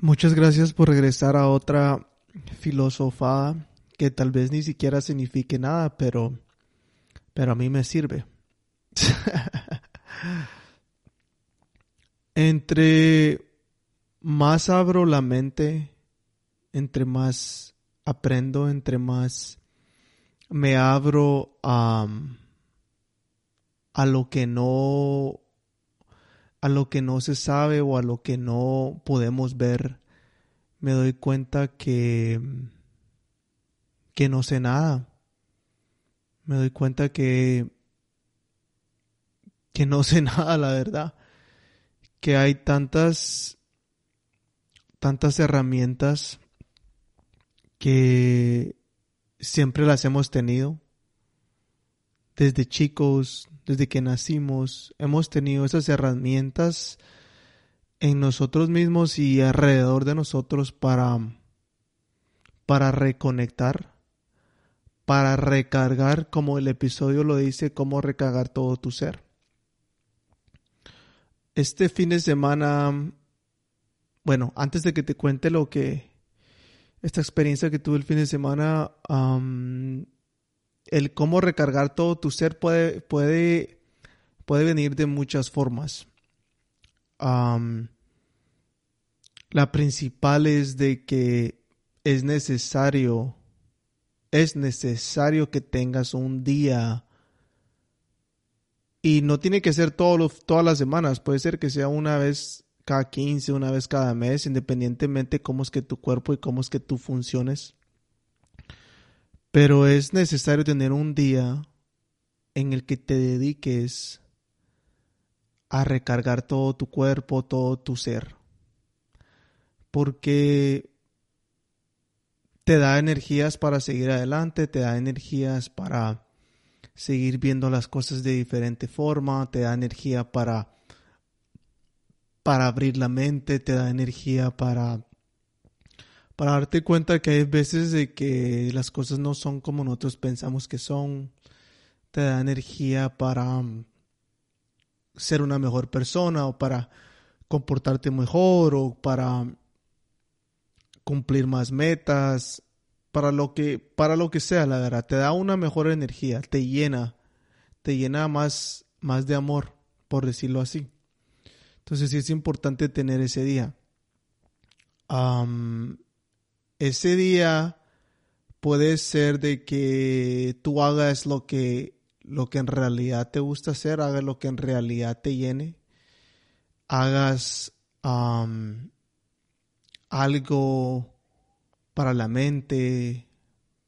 Muchas gracias por regresar a otra filosofada que tal vez ni siquiera signifique nada, pero, pero a mí me sirve. entre más abro la mente, entre más aprendo, entre más me abro a, a lo que no a lo que no se sabe o a lo que no podemos ver, me doy cuenta que, que no sé nada. Me doy cuenta que, que no sé nada, la verdad. Que hay tantas, tantas herramientas que siempre las hemos tenido. Desde chicos, desde que nacimos, hemos tenido esas herramientas en nosotros mismos y alrededor de nosotros para, para reconectar, para recargar, como el episodio lo dice, cómo recargar todo tu ser. Este fin de semana, bueno, antes de que te cuente lo que, esta experiencia que tuve el fin de semana, el cómo recargar todo tu ser puede, puede, puede venir de muchas formas. la principal es de que es necesario, es necesario que tengas un día y no tiene que ser todos todas las semanas, puede ser que sea una vez cada 15, una vez cada mes, independientemente cómo es que tu cuerpo y cómo es que tú funciones. Pero es necesario tener un día en el que te dediques a recargar todo tu cuerpo, todo tu ser. Porque te da energías para seguir adelante, te da energías para seguir viendo las cosas de diferente forma, te da energía para para abrir la mente, te da energía para para darte cuenta que hay veces de que las cosas no son como nosotros pensamos que son. Te da energía para um, ser una mejor persona o para comportarte mejor o para cumplir más metas, para lo que para lo que sea, la verdad, te da una mejor energía, te llena, te llena más más de amor, por decirlo así. Entonces sí es importante tener ese día. Ese día puede ser de que tú hagas lo que, lo que en realidad te gusta hacer, hagas lo que en realidad te llene, hagas algo para la mente,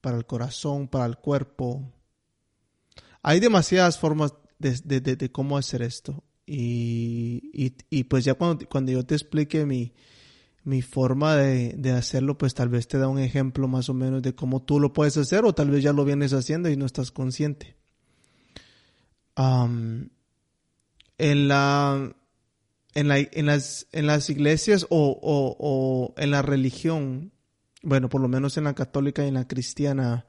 para el corazón, para el cuerpo. Hay demasiadas formas de, cómo hacer esto. Y, y, pues ya cuando, cuando yo te explique mi, mi forma de, de, hacerlo, pues tal vez te da un ejemplo más o menos de cómo tú lo puedes hacer o tal vez ya lo vienes haciendo y no estás consciente. en, la, en, la, en, las, en las iglesias o, o, o, en la religión, bueno, por lo menos en la católica y en la cristiana,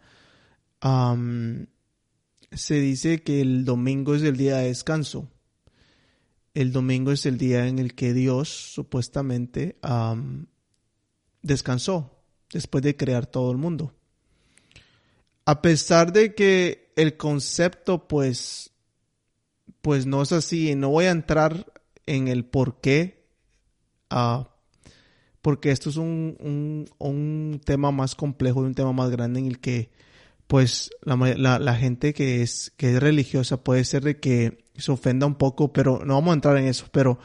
se dice que el domingo es el día de descanso el domingo es el día en el que Dios supuestamente descansó después de crear todo el mundo. A pesar de que el concepto pues pues no es así, no voy a entrar en el por qué, ah, porque esto es un, un, un, tema más complejo y un tema más grande en el que pues la, la, la, gente que es, que es religiosa puede ser de que se ofenda un poco, pero no vamos a entrar en eso. Pero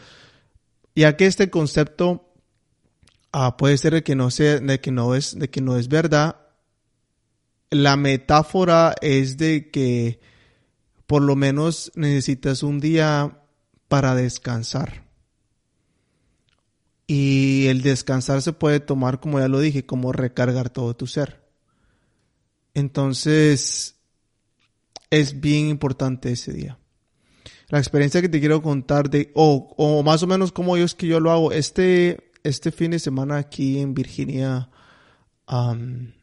ya que este concepto ah, puede ser de que no sea, de que no es, de que no es verdad, la metáfora es de que por lo menos necesitas un día para descansar. Y el descansar se puede tomar, como ya lo dije, como recargar todo tu ser. Entonces, es bien importante ese día la experiencia que te quiero contar de, o, o más o menos cómo yo es que yo lo hago. Este, este fin de semana aquí en Virginia, en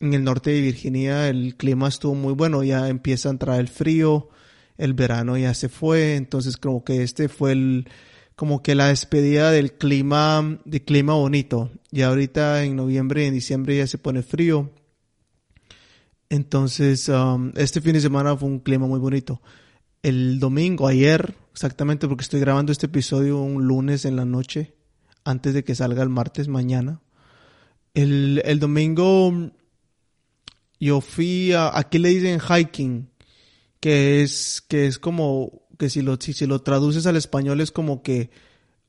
el norte de Virginia, el clima estuvo muy bueno, ya empieza a entrar el frío, el verano ya se fue, entonces creo que este fue el, como que la despedida del clima, de clima bonito. Y ahorita en noviembre y en diciembre ya se pone frío. Entonces, um, este fin de semana fue un clima muy bonito. El domingo, ayer, exactamente porque estoy grabando este episodio un lunes en la noche, antes de que salga el martes mañana. El, el domingo yo fui a, aquí le dicen hiking, que es, que es como, que si lo, si, lo traduces al español es como que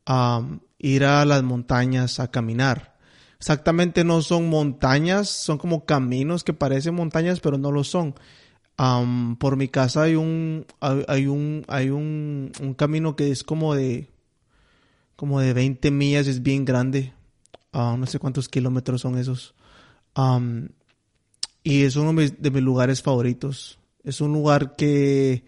um, ir a las montañas a caminar. Exactamente no son montañas, son como caminos que parecen montañas, pero no lo son. Por mi casa hay un, hay, un, hay un, un, camino que es como de, como de 20 millas, es bien grande. Uh, no sé cuántos kilómetros son esos. Um, y es uno de mis lugares favoritos. Es un lugar que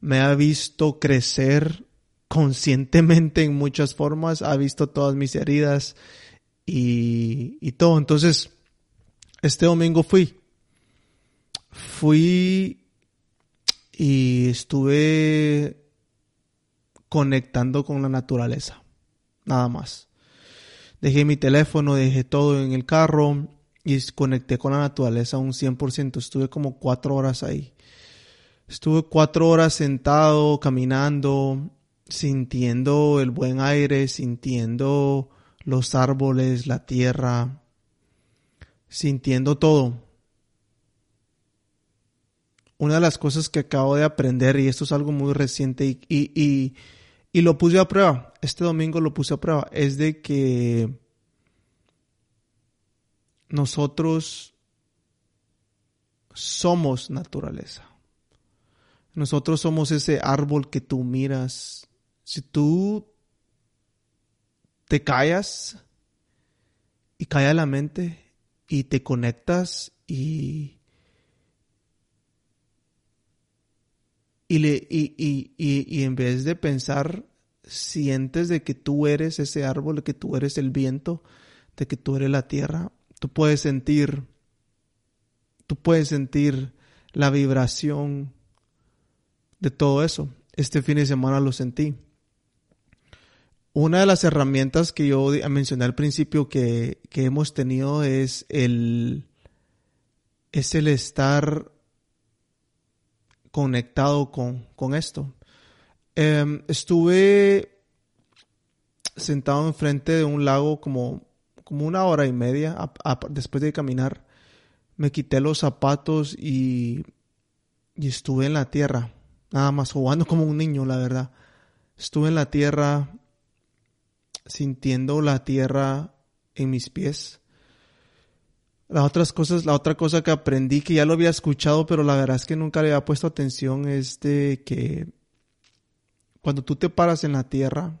me ha visto crecer conscientemente en muchas formas, ha visto todas mis heridas y, y todo. Entonces, este domingo fui. Fui y estuve conectando con la naturaleza. Nada más. Dejé mi teléfono, dejé todo en el carro y conecté con la naturaleza un 100%. Estuve como cuatro horas ahí. Estuve cuatro horas sentado, caminando, sintiendo el buen aire, sintiendo los árboles, la tierra, sintiendo todo. Una de las cosas que acabo de aprender, y esto es algo muy reciente y, y, y, lo puse a prueba, este domingo lo puse a prueba, es de que nosotros somos naturaleza. Nosotros somos ese árbol que tú miras. Si tú te callas y calla la mente y te conectas y, y, le, y, y, y, en vez de pensar, sientes de que tú eres ese árbol, de que tú eres el viento, de que tú eres la tierra, Tú puedes sentir, tú puedes sentir la vibración de todo eso. Este fin de semana lo sentí. Una de las herramientas que yo mencioné al principio que, hemos tenido es el, es el estar conectado con, con esto. Em, estuve sentado enfrente de un lago como como una hora y media después de caminar, me quité los zapatos y, y estuve en la tierra, nada más jugando como un niño, la verdad. Estuve en la tierra, sintiendo la tierra en mis pies. Las otras cosas, la otra cosa que aprendí, que ya lo había escuchado, pero la verdad es que nunca le había puesto atención, es de que cuando tú te paras en la tierra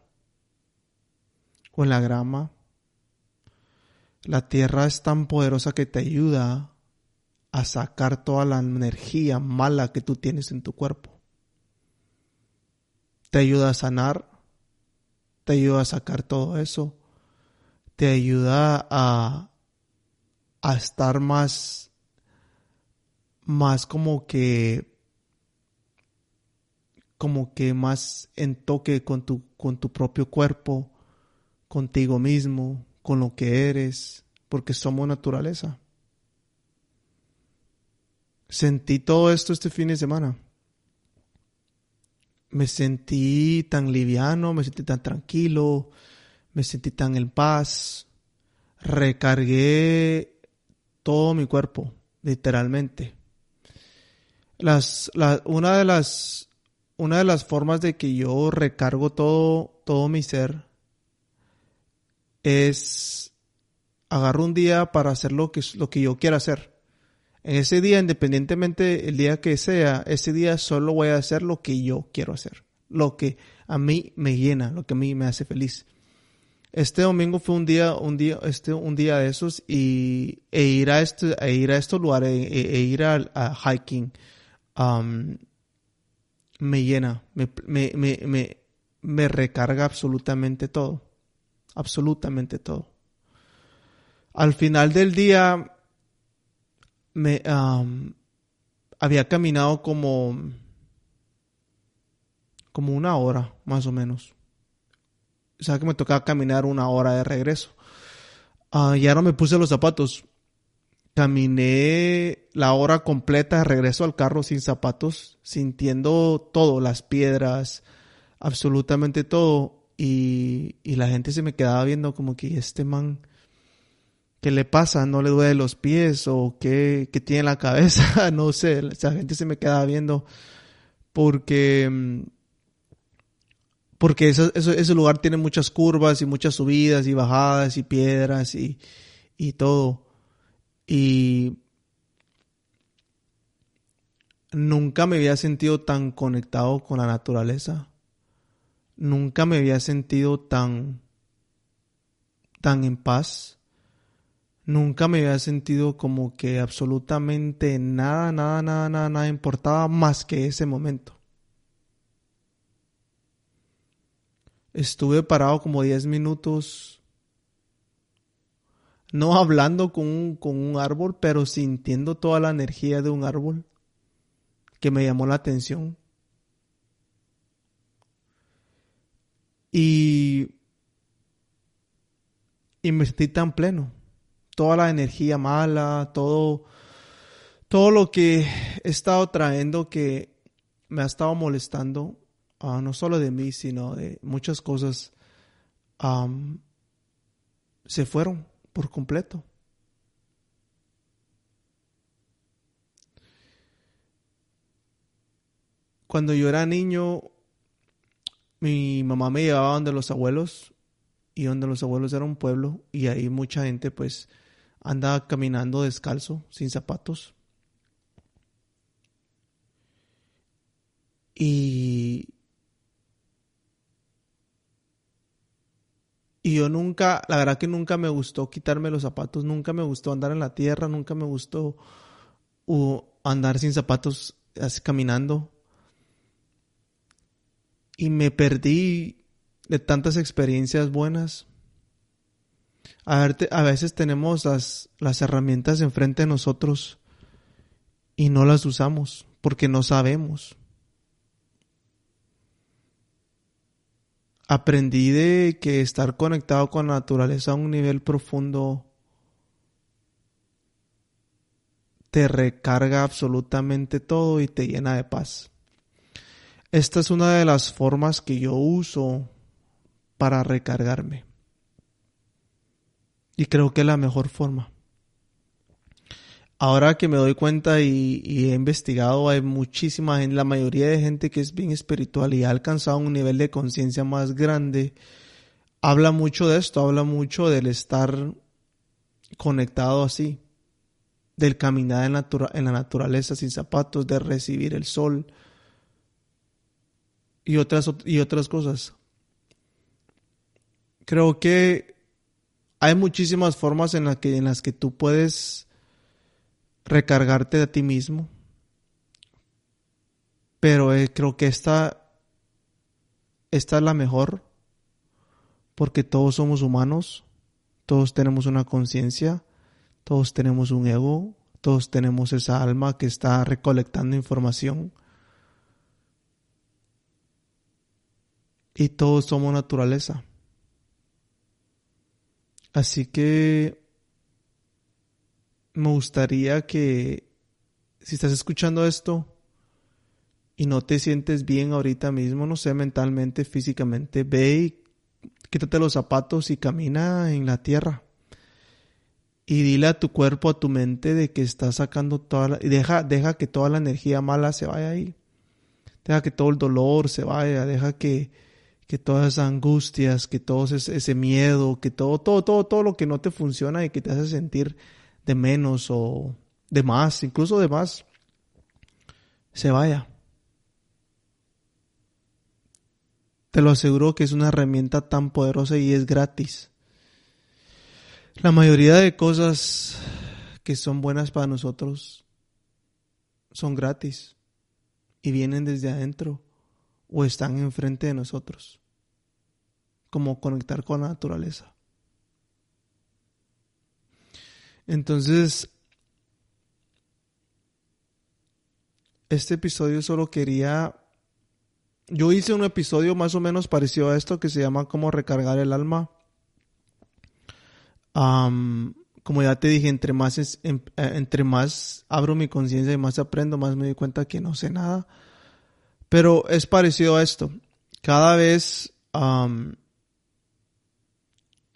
o en la grama, la tierra es tan poderosa que te ayuda a sacar toda la energía mala que tú tienes en tu cuerpo. Te ayuda a sanar, te ayuda a sacar todo eso, te ayuda a, a estar más, más como que, como que más en toque con tu, con tu propio cuerpo, contigo mismo, con lo que eres, porque somos naturaleza. Sentí todo esto este fin de semana. Me sentí tan liviano, me sentí tan tranquilo, me sentí tan en paz. Recargué todo mi cuerpo, literalmente. Las, una de las, una de las formas de que yo recargo todo, todo mi ser es agarro un día para hacer lo que, lo que yo quiera hacer. En ese día, independientemente el día que sea, ese día solo voy a hacer lo que yo quiero hacer. Lo que a mí me llena, lo que a mí me hace feliz. Este domingo fue un día, un día, este, un día de esos y, e ir a este, e ir a estos lugares, e, e ir a, hiking, um, me llena, me, me, me, me recarga absolutamente todo absolutamente todo. Al final del día me había caminado como como una hora más o menos. O sea que me tocaba caminar una hora de regreso. Ah, ya no me puse los zapatos. Caminé la hora completa de regreso al carro sin zapatos, sintiendo todo, las piedras, absolutamente todo. Y, y la gente se me quedaba viendo como que este man, ¿qué le pasa? ¿No le duele los pies? ¿O qué, qué tiene en la cabeza? no sé, esa gente se me quedaba viendo porque porque ese lugar tiene muchas curvas y muchas subidas y bajadas y piedras y, y todo. Y nunca me había sentido tan conectado con la naturaleza. Nunca me había sentido tan, tan en paz. Nunca me había sentido como que absolutamente nada, nada, nada, nada, nada importaba más que ese momento. Estuve parado como 10 minutos, no hablando con un, con un árbol, pero sintiendo toda la energía de un árbol que me llamó la atención. Y, y me sentí tan pleno. Toda la energía mala, todo, todo lo que he estado trayendo que me ha estado molestando, Ah, no solo de mí, sino de muchas cosas, se fueron por completo. Cuando yo era niño, mi mamá me llevaba donde los abuelos, y donde los abuelos era un pueblo, y ahí mucha gente pues anda caminando descalzo, sin zapatos. Y Y yo nunca, la verdad que nunca me gustó quitarme los zapatos, nunca me gustó andar en la tierra, nunca me gustó andar sin zapatos así caminando. Y me perdí de tantas experiencias buenas. A, a veces tenemos las, las herramientas enfrente de nosotros y no las usamos porque no sabemos. Aprendí de que estar conectado con la naturaleza a un nivel profundo te recarga absolutamente todo y te llena de paz. Esta es una de las formas que yo uso para recargarme. Y creo que es la mejor forma. Ahora que me doy cuenta y, he investigado, hay muchísima gente, la mayoría de gente que es bien espiritual y ha alcanzado un nivel de conciencia más grande, habla mucho de esto, habla mucho del estar conectado así, del caminar en, la naturaleza sin zapatos, de recibir el sol y otras, y otras cosas. Creo que hay muchísimas formas en, que, en las que tú puedes recargarte de ti mismo. Pero eh, creo que esta, esta es la mejor porque todos somos humanos, todos tenemos una conciencia, todos tenemos un ego, todos tenemos esa alma que está recolectando información. Y todos somos naturaleza. Así que me gustaría que si estás escuchando esto y no te sientes bien ahorita mismo, no sé, mentalmente, físicamente, ve y quítate los zapatos y camina en la tierra. Y dile a tu cuerpo, a tu mente de que estás sacando toda la... Y deja, deja que toda la energía mala se vaya ahí. Deja que todo el dolor se vaya. Deja que, que todas esas angustias, que todo ese, ese miedo, que todo, todo, todo, todo lo que no te funciona y que te hace sentir de menos o de más, incluso de más, se vaya. Te lo aseguro que es una herramienta tan poderosa y es gratis. La mayoría de cosas que son buenas para nosotros son gratis y vienen desde adentro o están enfrente de nosotros, como conectar con la naturaleza. Entonces, este episodio solo quería yo hice un episodio más o menos parecido a esto que se llama Cómo recargar el alma. como ya te dije, entre más, em, eh, entre más abro mi conciencia y más aprendo, más me doy cuenta que no sé nada. Pero es parecido a esto. Cada vez,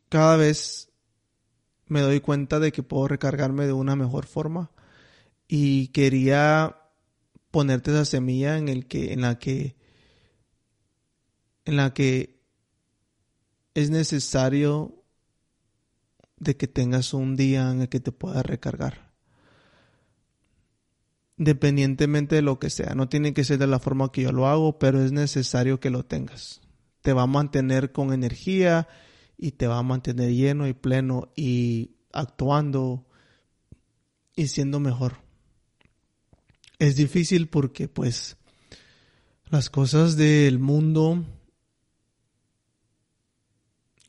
cada vez me doy cuenta de que puedo recargarme de una mejor forma. Y quería ponerte esa semilla en el que, en la que en la que es necesario de que tengas un día en el que te puedas recargar. Independientemente de lo que sea, no tiene que ser de la forma que yo lo hago, pero es necesario que lo tengas. Te va a mantener con energía y te va a mantener lleno y pleno y actuando y siendo mejor. Es difícil porque pues las cosas del mundo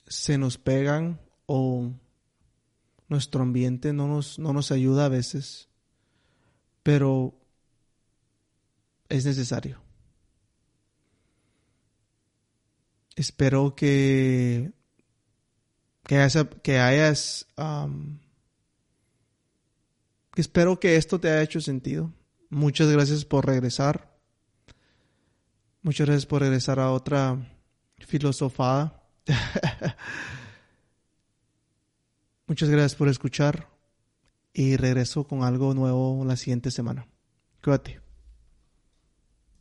se nos pegan o nuestro ambiente no nos, no nos ayuda a veces, pero es necesario. Espero que, que hayas, que hayas espero que esto te haya hecho sentido. Muchas gracias por regresar. Muchas gracias por regresar a otra filosofada. Muchas gracias por escuchar y regreso con algo nuevo la siguiente semana. Cuídate.